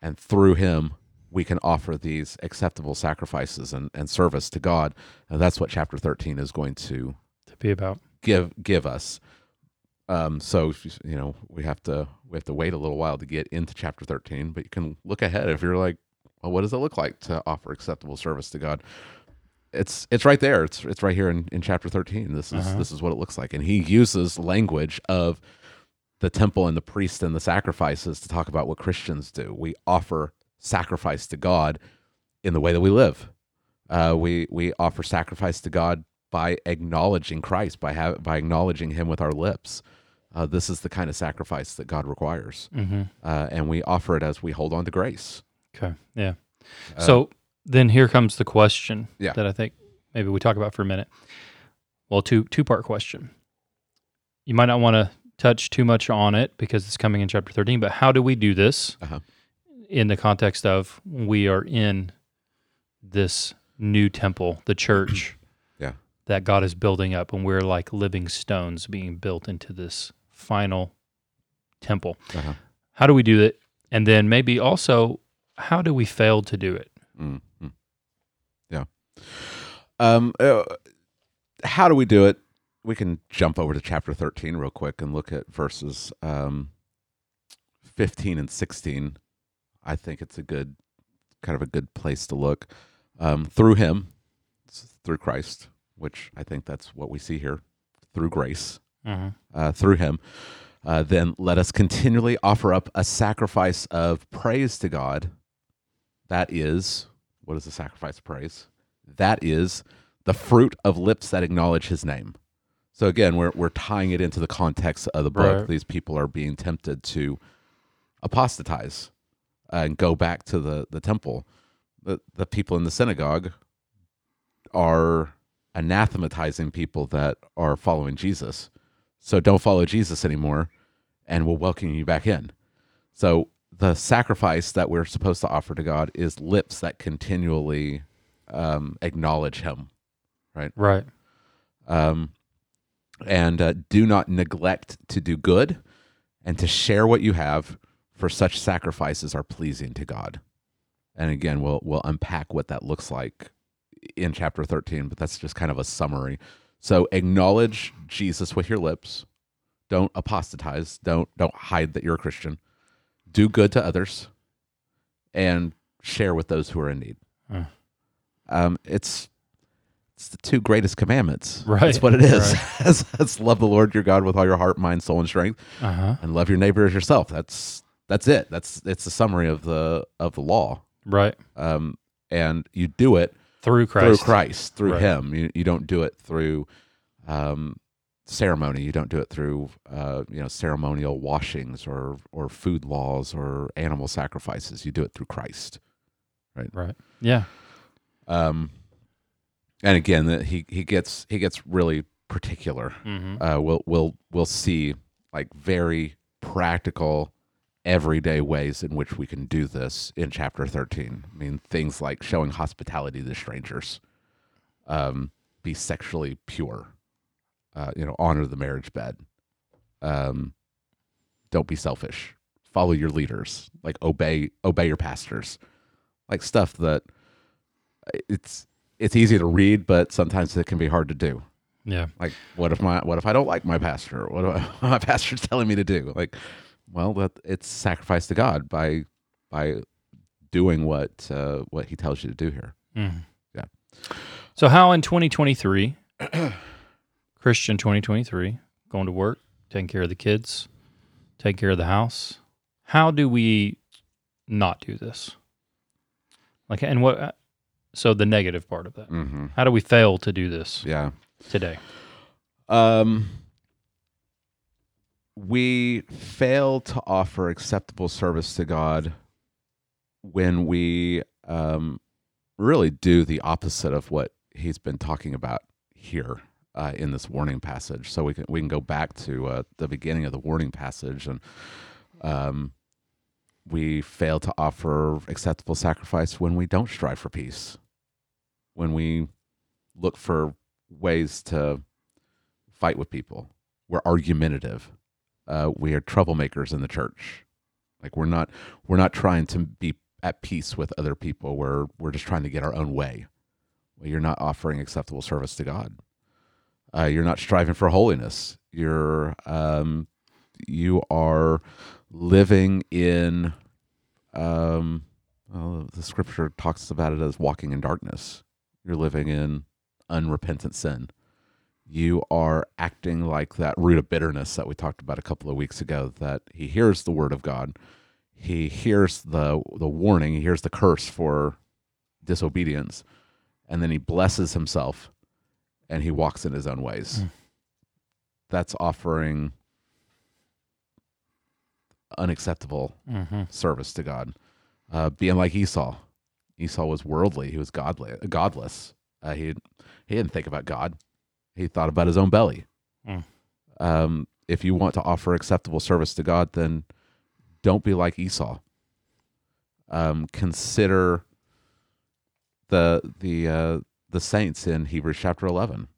and through Him we can offer these acceptable sacrifices and, and service to God. And that's what chapter thirteen is going to To be about. give give us. Um, so you know we have to we have to wait a little while to get into chapter thirteen, but you can look ahead if you're like, well, what does it look like to offer acceptable service to God? It's it's right there. It's it's right here in, in chapter thirteen. This is Uh-huh. this is what it looks like, and he uses language of the temple and the priest and the sacrifices to talk about what Christians do. We offer sacrifice to God in the way that we live. Uh, we we offer sacrifice to God by acknowledging Christ, by ha- by acknowledging Him with our lips. Uh, this is the kind of sacrifice that God requires, Mm-hmm. uh, and we offer it as we hold on to grace. Okay. Yeah. Uh, so then here comes the question Yeah. that I think maybe we talk about for a minute. Well, two two part question. You might not want to touch too much on it because it's coming in chapter 13, but how do we do this Uh-huh. in the context of we are in this new temple, the church Yeah. that God is building up, and we're like living stones being built into this final temple. Uh-huh. How do we do it? And then maybe also, how do we fail to do it? Mm, mm. Yeah. Um, uh, how do we do it? We can jump over to chapter 13 real quick and look at verses um, 15 and 16. I think it's a good, kind of a good place to look. Um, through him, through Christ, which I think that's what we see here, through grace, uh, through him, uh, then let us continually offer up a sacrifice of praise to God. That is, what is the sacrifice of praise? That is the fruit of lips that acknowledge his name. So again, we're, we're tying it into the context of the book. Right. These people are being tempted to apostatize and go back to the, the temple. The, the people in the synagogue are anathematizing people that are following Jesus. So don't follow Jesus anymore, and we'll welcome you back in. So the sacrifice that we're supposed to offer to God is lips that continually um, acknowledge Him, Right. um, and uh, do not neglect to do good and to share what you have, for such sacrifices are pleasing to God. And again, we'll we'll unpack what that looks like in chapter 13, but that's just kind of a summary. So acknowledge Jesus with your lips. Don't apostatize. Don't don't hide that you're a Christian. Do good to others and share with those who are in need. Uh. Um, it's it's the two greatest commandments. Right, That's what it is. right. That's, love the Lord your God with all your heart, mind, soul, and strength, Uh huh. and love your neighbor as yourself. That's that's it. That's it's the summary of the of the law. Right. Um, and you do it Through Christ. through Christ, through Right. Him. You you don't do it through um, ceremony. You don't do it through uh, you know ceremonial washings or or food laws or animal sacrifices. You do it through Christ. Right. Right. Yeah. Um, and again, that he he gets he gets really particular. Mm-hmm. Uh, we'll we'll we'll see like very practical everyday ways in which we can do this in chapter 13 i mean things like showing hospitality to strangers um, be sexually pure uh, you know honor the marriage bed. Um, don't be selfish. Follow your leaders. Like obey obey your pastors. Like stuff that uh, it's it's easy to read but sometimes it can be hard to do. Yeah. like what if my what if i don't like my pastor? What if my pastor's telling me to do? Like well that it's sacrifice to god by by doing what uh what he tells you to do here. Mhm. Yeah. So, how in 2023, Christian 2023, going to work, taking care of the kids, taking care of the house, how do we not do this? Like, and what, so the negative part of that, mm-hmm. how do we fail to do this yeah today? um we fail to offer acceptable service to god when we um really do the opposite of what he's been talking about here uh, in this warning passage. So we can we can go back to uh, the beginning of the warning passage, and um, we fail to offer acceptable sacrifice when we don't strive for peace, when we look for ways to fight with people. We're argumentative. Uh, we are troublemakers in the church. Like we're not we're not trying to be at peace with other people. We're we're just trying to get our own way. Well, you're not offering acceptable service to God. Uh, you're not striving for holiness. You're um, you are living in um, well, the scripture talks about it as walking in darkness. You're living in unrepentant sin. You are acting like that root of bitterness that we talked about a couple of weeks ago. That he hears the word of God, he hears the the warning, he hears the curse for disobedience, and then he blesses himself, and he walks in his own ways. Mm. That's offering unacceptable mm-hmm. service to God. Uh, being like Esau, Esau was worldly. He was godly, godless. Uh, he he didn't think about God. He thought about his own belly. Mm. Um, if you want to offer acceptable service to God, then don't be like Esau. Um, consider the the uh, the saints in Hebrews chapter eleven,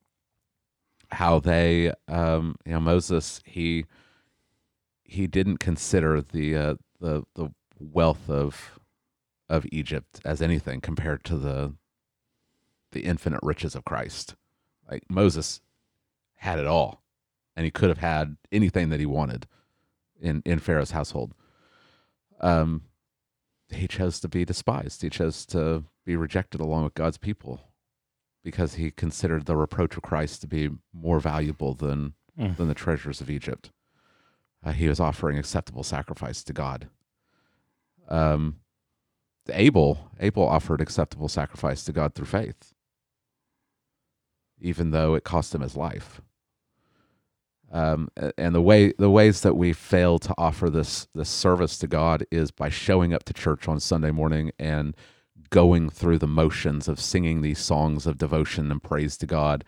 how they um, you know Moses he he didn't consider the uh, the the wealth of of Egypt as anything compared to the the infinite riches of Christ. Like Moses had it all, and he could have had anything that he wanted in in Pharaoh's household. Um, he chose to be despised. He chose to be rejected along with God's people because he considered the reproach of Christ to be more valuable than mm. than the treasures of Egypt uh, he was offering acceptable sacrifice to God. Um, Abel, Abel offered acceptable sacrifice to God through faith, even though it cost him his life. Um, and the way the ways that we fail to offer this this service to God is by showing up to church on Sunday morning and going through the motions of singing these songs of devotion and praise to God,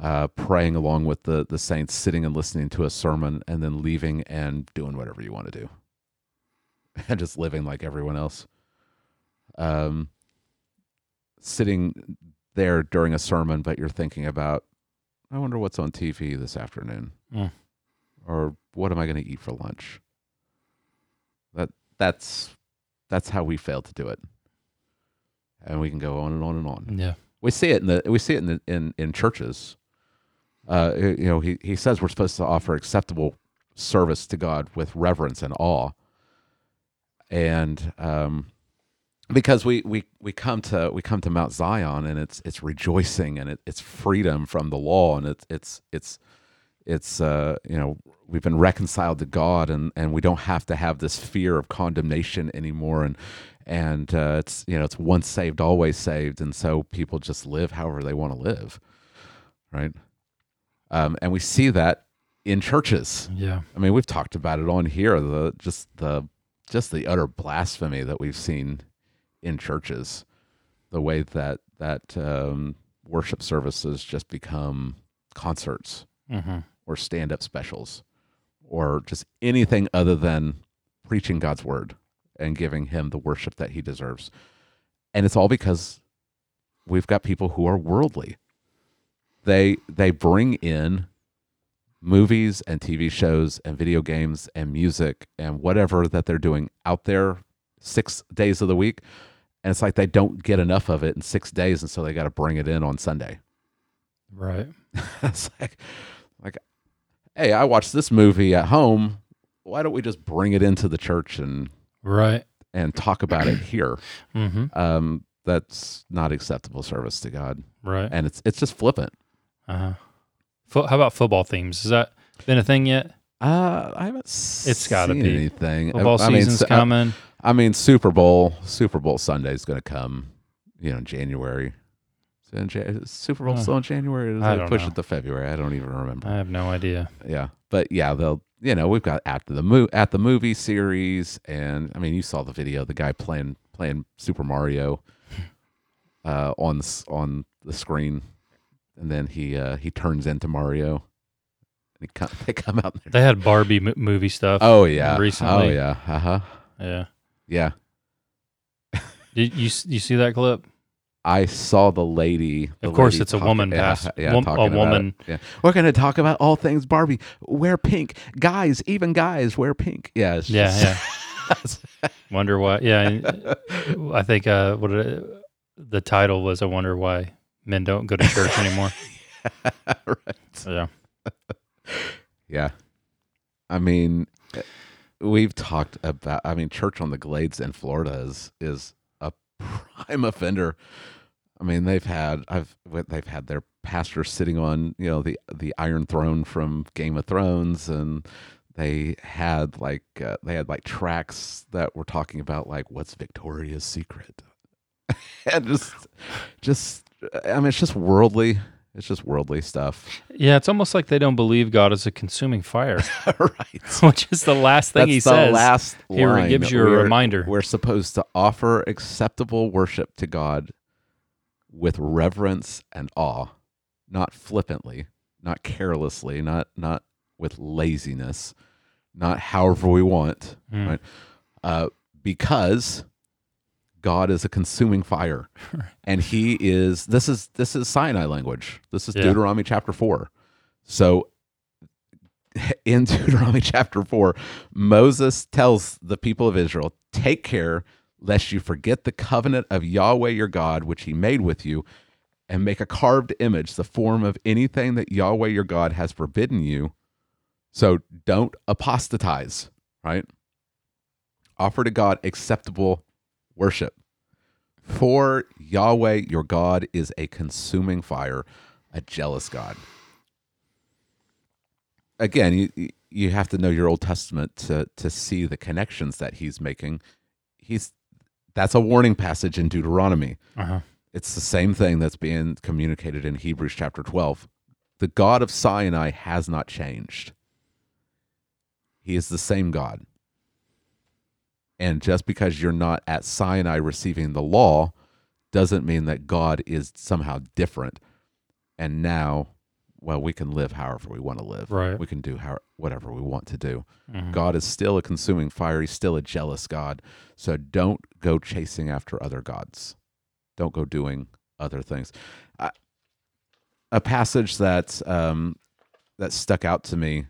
uh, praying along with the the saints, sitting and listening to a sermon, and then leaving and doing whatever you want to do, and just living like everyone else. Um, sitting there during a sermon, but you're thinking about, I wonder what's on TV this afternoon, mm. or what am I going to eat for lunch. That that's that's how we fail to do it, and we can go on and on and on. Yeah, we see it in the we see it in the, in in churches uh, you know, he, he says we're supposed to offer acceptable service to God with reverence and awe. And um, because we, we, we come to we come to Mount Zion and it's it's rejoicing and it, it's freedom from the law and it's it's it's it's uh, you know we've been reconciled to God and and we don't have to have this fear of condemnation anymore and and uh, it's you know it's once saved always saved and so people just live however they want to live right um, and we see that in churches. Yeah, I mean, we've talked about it on here. The just the just the utter blasphemy that we've seen in churches, the way that that um, worship services just become concerts mm-hmm. or stand up specials or just anything other than preaching God's word and giving him the worship that he deserves. And it's all because we've got people who are worldly they they bring in movies and TV shows and video games and music and whatever that they're doing out there six days of the week. And it's like they don't get enough of it in six days, and so they got to bring it in on Sunday. Right. it's like, like, hey, I watched this movie at home. Why don't we just bring it into the church and right and talk about it here? Mm-hmm. Um, that's not acceptable service to God. Right. And it's it's just flippant. Uh huh. Fo- how about football themes? Has that been a thing yet? Uh, I haven't. It's got to be anything. Football I, season's mean, coming. I, I, mean, Super Bowl. Super Bowl Sunday is going to come. You know, January. Super Bowl uh, still in January? Does I don't push know. it to February? I don't even remember. I have no idea. Yeah, but yeah, they'll. You know, we've got after the mo- at the movie series, and I mean, you saw the video. The guy playing playing Super Mario uh, on the, on the screen and then he uh, he turns into Mario. He come, they come out. There. They had Barbie m- movie stuff. Oh yeah, recently. Oh yeah, uh huh. Yeah, yeah. Did you you see that clip? I saw the lady. the Of course lady it's a woman, Yeah, past- yeah, wom- a talking about it. woman. Yeah, we're going to talk about all things Barbie. Wear pink, guys. Even guys wear pink. Yeah, Yeah, just- yeah. Wonder why? Yeah, I think uh, what it, the title was. I wonder why men don't go to church anymore. right. Yeah, Yeah. I mean, we've talked about. I mean, church on the Glades in Florida is is a prime offender. I mean, they've had I've they've had their pastor sitting on you know the the Iron Throne from Game of Thrones, and they had like uh, they had like tracks that were talking about like what's Victoria's secret, and just just I mean, it's just worldly. It's just worldly stuff, yeah. It's almost like they don't believe God is a consuming fire, right? which is the last thing That's he the says. last Here it line. gives you a We're- reminder. We're supposed to offer acceptable worship to God with reverence and awe, not flippantly, not carelessly, not not with laziness, not however we want, Mm. right? Uh, because God is a consuming fire, and He is. This is this is Sinai language. This is Yeah. Deuteronomy chapter four. So in Deuteronomy chapter 4, Moses tells the people of Israel, Take care lest you forget the covenant of Yahweh your God, which he made with you, and make a carved image, the form of anything that Yahweh your God has forbidden you. So don't apostatize, right? Offer to God acceptable worship. For Yahweh your God is a consuming fire, a jealous God again, you you have to know your Old Testament to to see the connections that he's making. He's that's a warning passage in Deuteronomy. Uh-huh. It's the same thing that's being communicated in Hebrews chapter 12. The God of Sinai has not changed. He is the same God. And just because you're not at Sinai receiving the law doesn't mean that God is somehow different. And now, well, we can live however we want to live. Right. We can do how, whatever we want to do. Mhm. God is still a consuming fire. He's still a jealous God. So don't go chasing after other gods. Don't go doing other things. I, a passage that um, that stuck out to me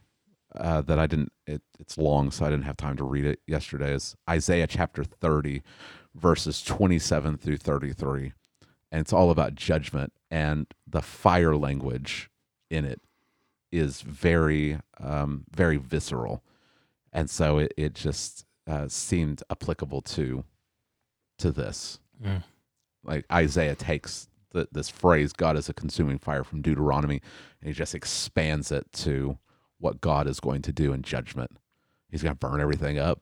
uh, that I didn't. It, it's long, so I didn't have time to read it yesterday. Is Isaiah chapter thirty, verses twenty-seven through thirty-three, and it's all about judgment and the fire language in it is very um, very visceral. And so it, it just uh, seemed applicable to to this. Like isaiah takes the, this phrase god is a consuming fire from deuteronomy and he just expands it to what god is going to do in judgment. He's going to burn everything up.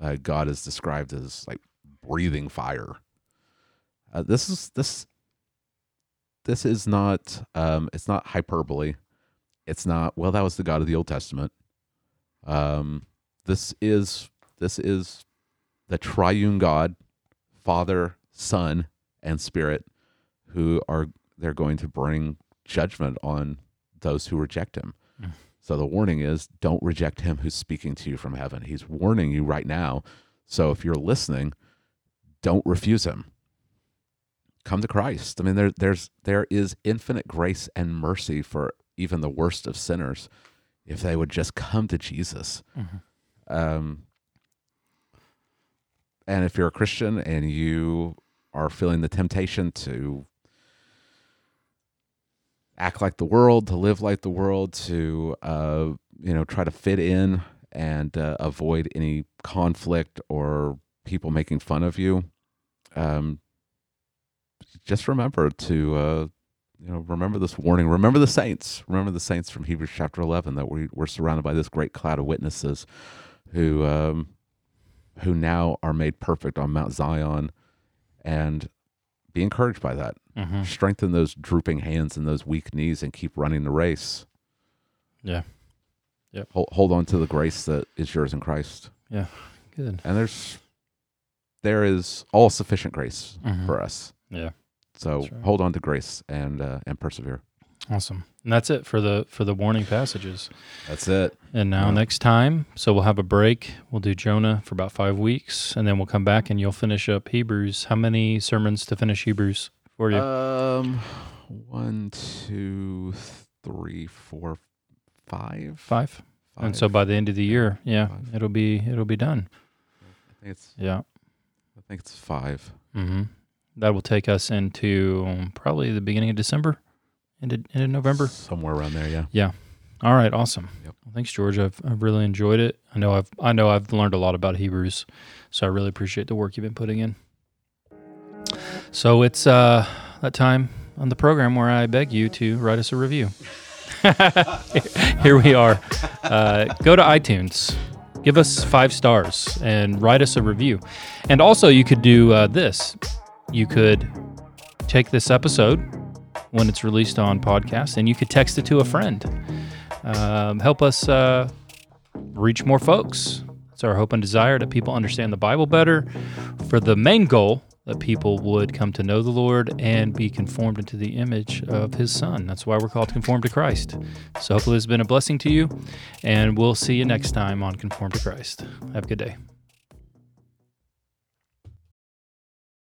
Uh, god is described as like breathing fire. Uh, this is this this is not um it's not hyperbole. It's not well that was the god of the old testament. Um this is this is the triune god father son and spirit who are they're going to bring judgment on those who reject him. Mm. So the warning is don't reject him who's speaking to you from heaven. He's warning you right now. So if you're listening don't refuse him. Come to christ. I mean there there's there is infinite grace and mercy for even the worst of sinners if they would just come to jesus. Mhm. um, and if you're a Christian and you are feeling the temptation to act like the world, to live like the world, to uh, you know try to fit in and uh, avoid any conflict or people making fun of you, um, just remember to uh, you know remember this warning. Remember the saints. Remember the saints from Hebrews chapter eleven that we we're surrounded by this great cloud of witnesses who um, who now are made perfect on Mount Zion, and be encouraged by that. Mhm. Strengthen those drooping hands and those weak knees, and keep running the race. Yeah. Hold, hold on to the grace that is yours in Christ, Yeah. Good. and there's there is all sufficient grace Mhm. for us. Yeah. So right. hold on to grace and uh, and persevere. Awesome. And that's it for the for the warning passages. That's it. And now Yeah. next time, so we'll have a break. We'll do Jonah for about five weeks, and then we'll come back and you'll finish up Hebrews. How many sermons to finish Hebrews for you? Um, one, two, three, four, five. Five. And so by the end of the year, yeah, Five. it'll be it'll be done. I think it's Yeah. I think it's five. hmm That will take us into probably the beginning of December, into into November. somewhere around there. Yeah. Yeah. All right, awesome. Yep. Well, thanks, George. I've I've really enjoyed it. I know I've I know I've learned a lot about Hebrews, so I really appreciate the work you've been putting in. So it's uh, that time on the program where I beg you to write us a review. Here we are. Uh, go to iTunes, give us five stars, and write us a review. And also, you could do uh, this. You could take this episode when it's released on podcast, and you could text it to a friend. Um, help us uh, reach more folks. It's our hope and desire that people understand the Bible better, for the main goal that people would come to know the Lord and be conformed into the image of His Son. That's why we're called to conform to Christ. So hopefully, it's been a blessing to you, and we'll see you next time on Conformed to Christ. Have a good day.